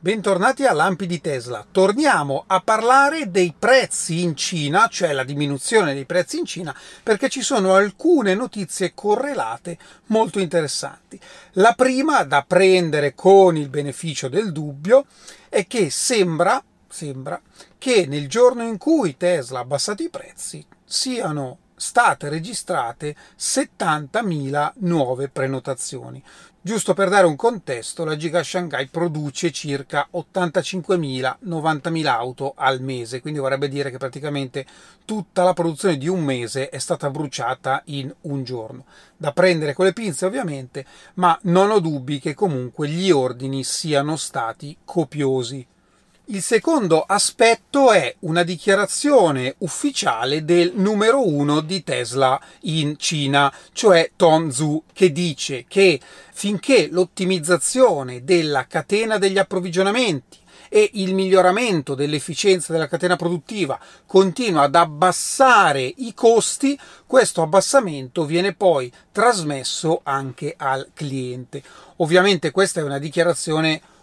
Bentornati a Lampi di Tesla. Torniamo a parlare dei prezzi in Cina, cioè la diminuzione dei prezzi in Cina, perché ci sono alcune notizie correlate molto interessanti. La prima, da prendere con il beneficio del dubbio, è che sembra, sembra che nel giorno in cui Tesla ha abbassato i prezzi siano state registrate 70.000 nuove prenotazioni. Giusto per dare un contesto, la Giga Shanghai produce circa 85.000-90.000 auto al mese, quindi vorrebbe dire che praticamente tutta la produzione di un mese è stata bruciata in un giorno. Da prendere con le pinze ovviamente, ma non ho dubbi che comunque gli ordini siano stati copiosi. Il secondo aspetto è una dichiarazione ufficiale del numero uno di Tesla in Cina, cioè Tom Zhu, che dice che finché l'ottimizzazione della catena degli approvvigionamenti e il miglioramento dell'efficienza della catena produttiva continua ad abbassare i costi, questo abbassamento viene poi trasmesso anche al cliente. Ovviamente questa è una dichiarazione ufficiale.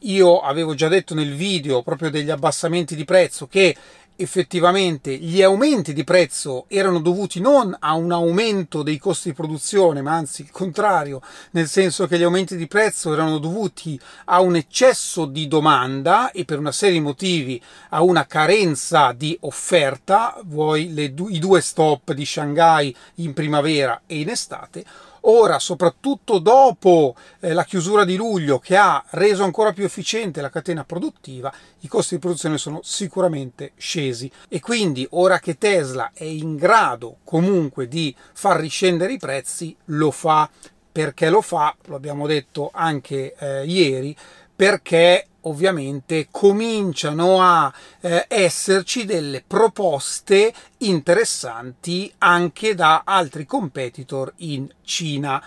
Io avevo già detto nel video proprio degli abbassamenti di prezzo che effettivamente gli aumenti di prezzo erano dovuti non a un aumento dei costi di produzione, ma anzi il contrario, nel senso che gli aumenti di prezzo erano dovuti a un eccesso di domanda e per una serie di motivi a una carenza di offerta, vuoi le, i due stop di Shanghai in primavera e in estate, Ora, soprattutto dopo eh, la chiusura di luglio che ha reso ancora più efficiente la catena produttiva, i costi di produzione sono sicuramente scesi. E quindi ora che Tesla è in grado comunque di far riscendere i prezzi, lo fa. Perché lo fa, lo abbiamo detto anche eh, ieri, perché ovviamente cominciano a eh, esserci delle proposte interessanti anche da altri competitor in Cina.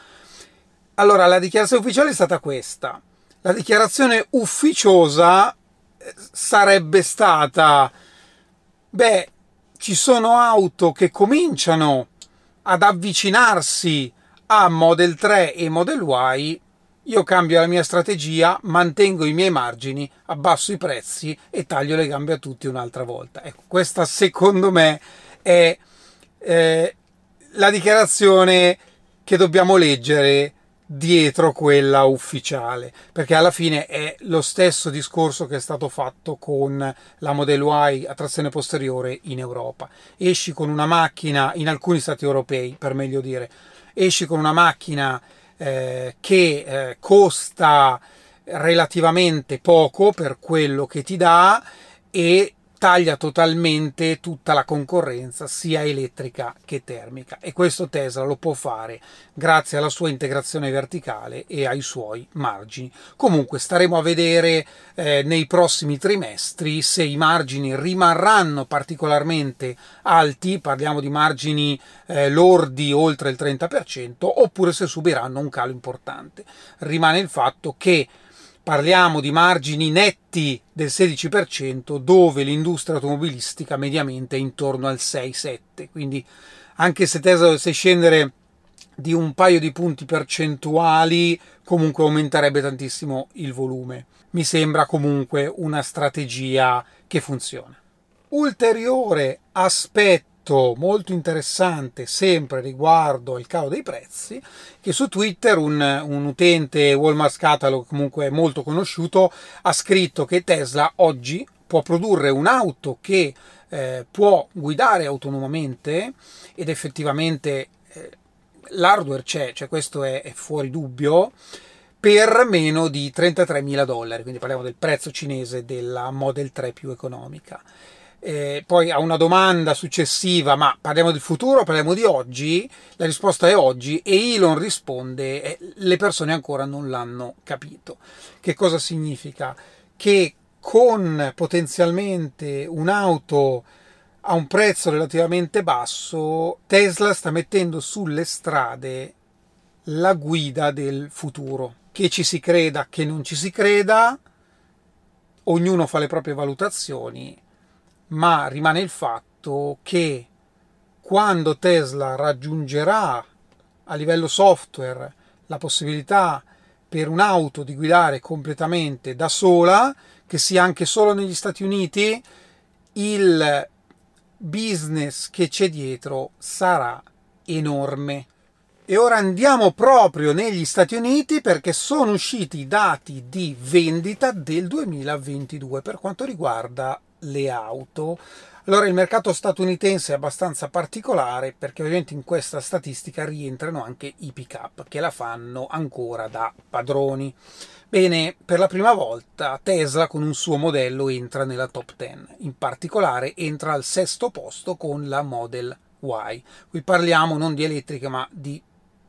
Allora, la dichiarazione ufficiale è stata questa. La dichiarazione ufficiosa eh, sarebbe stata, beh, ci sono auto che cominciano ad avvicinarsi a Model 3 e Model Y io cambio la mia strategia, mantengo i miei margini, abbasso i prezzi e taglio le gambe a tutti un'altra volta. Ecco, questa secondo me è eh, la dichiarazione che dobbiamo leggere dietro quella ufficiale, perché alla fine è lo stesso discorso che è stato fatto con la Model Y a trazione posteriore in Europa. Esci con una macchina, in alcuni stati europei, per meglio dire, esci con una macchina eh, che eh, costa relativamente poco per quello che ti dà e taglia totalmente tutta la concorrenza sia elettrica che termica e questo Tesla lo può fare grazie alla sua integrazione verticale e ai suoi margini. Comunque staremo a vedere eh, nei prossimi trimestri se i margini rimarranno particolarmente alti, parliamo di margini eh, lordi oltre il 30%, oppure se subiranno un calo importante. Rimane il fatto che parliamo di margini netti del 16%, dove l'industria automobilistica mediamente è intorno al 6-7%. Quindi anche se Tesla dovesse scendere di un paio di punti percentuali, comunque aumenterebbe tantissimo il volume. Mi sembra comunque una strategia che funziona. Ulteriore aspetto fatto molto interessante sempre riguardo al calo dei prezzi che su Twitter un, un utente Walmart Catalog comunque molto conosciuto ha scritto che Tesla oggi può produrre un'auto che eh, può guidare autonomamente ed effettivamente eh, l'hardware c'è, cioè questo è, è fuori dubbio per meno di 33 mila dollari, quindi parliamo del prezzo cinese della Model 3 più economica. Eh, poi a una domanda successiva, ma parliamo del futuro parliamo di oggi? La risposta è oggi e Elon risponde, eh, le persone ancora non l'hanno capito. Che cosa significa? Che con potenzialmente un'auto a un prezzo relativamente basso, Tesla sta mettendo sulle strade la guida del futuro. Che ci si creda, che non ci si creda, ognuno fa le proprie valutazioni ma rimane il fatto che quando Tesla raggiungerà a livello software la possibilità per un'auto di guidare completamente da sola, che sia anche solo negli Stati Uniti, il business che c'è dietro sarà enorme. E ora andiamo proprio negli Stati Uniti perché sono usciti i dati di vendita del 2022 per quanto riguarda le auto. Allora il mercato statunitense è abbastanza particolare perché ovviamente in questa statistica rientrano anche i pick-up che la fanno ancora da padroni. Bene, per la prima volta Tesla con un suo modello entra nella top 10, in particolare entra al sesto posto con la Model Y. Qui parliamo non di elettriche ma di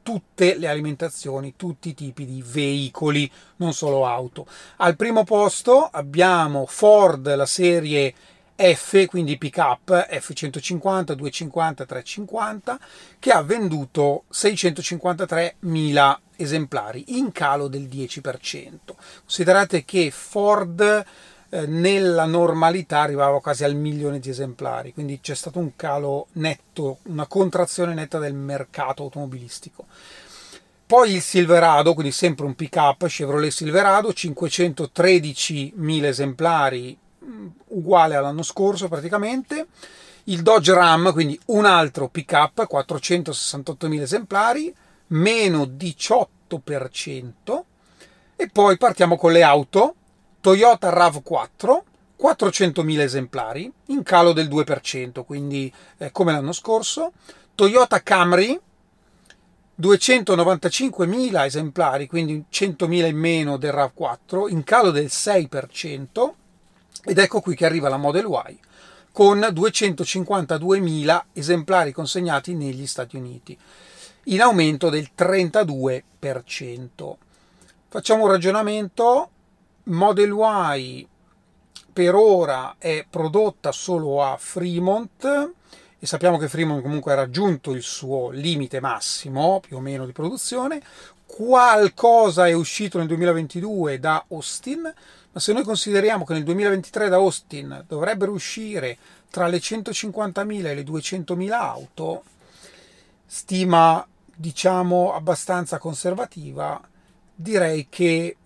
tutte le alimentazioni, tutti i tipi di veicoli, non solo auto. Al primo posto abbiamo Ford, la serie F, quindi pick up F150, 250, 350, che ha venduto 653.000 esemplari, in calo del 10%. Considerate che Ford nella normalità arrivava quasi al milione di esemplari, quindi c'è stato un calo netto, una contrazione netta del mercato automobilistico. Poi il Silverado, quindi sempre un pick up Chevrolet Silverado, 513.000 esemplari, mm, uguale all'anno scorso praticamente. Il Dodge Ram, quindi un altro pick up 468.000 esemplari, meno 18%. E poi partiamo con le auto. Toyota RAV4, 400.000 esemplari, in calo del 2%, quindi eh, come l'anno scorso. Toyota Camry, 295.000 esemplari, quindi 100.000 in meno del RAV4, in calo del 6%. Ed ecco qui che arriva la Model Y con 252.000 esemplari consegnati negli Stati Uniti, in aumento del 32%. Facciamo un ragionamento Model Y per ora è prodotta solo a Fremont e sappiamo che Fremont comunque ha raggiunto il suo limite massimo più o meno di produzione. Qualcosa è uscito nel 2022 da Austin, ma se noi consideriamo che nel 2023 da Austin dovrebbero uscire tra le 150.000 e le 200.000 auto, stima diciamo abbastanza conservativa, direi che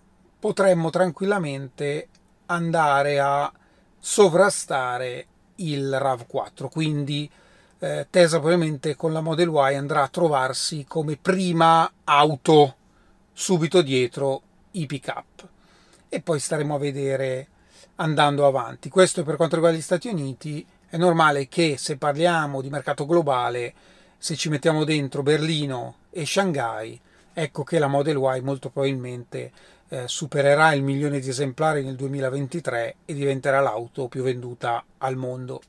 potremmo tranquillamente andare a sovrastare il RAV4. Quindi eh, Tesla probabilmente con la Model Y andrà a trovarsi come prima auto subito dietro i pick-up. E poi staremo a vedere andando avanti. Questo per quanto riguarda gli Stati Uniti. È normale che se parliamo di mercato globale, se ci mettiamo dentro Berlino e Shanghai, ecco che la Model Y molto probabilmente eh, supererà il milione di esemplari nel 2023 e diventerà l'auto più venduta al mondo.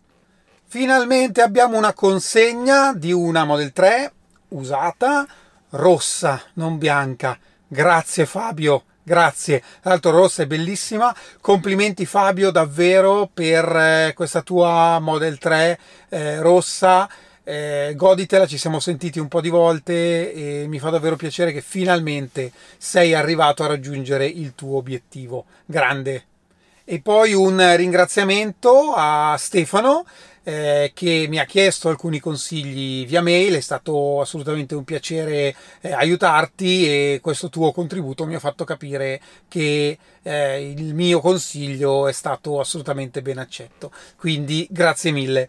Finalmente abbiamo una consegna di una Model 3 usata, rossa, non bianca. Grazie Fabio, grazie. Tra l'altro rossa è bellissima. Complimenti Fabio davvero per eh, questa tua Model 3 eh, rossa eh, goditela, ci siamo sentiti un po' di volte e mi fa davvero piacere che finalmente sei arrivato a raggiungere il tuo obiettivo. Grande. E poi un ringraziamento a Stefano eh, che mi ha chiesto alcuni consigli via mail, è stato assolutamente un piacere eh, aiutarti e questo tuo contributo mi ha fatto capire che eh, il mio consiglio è stato assolutamente ben accetto. Quindi grazie mille.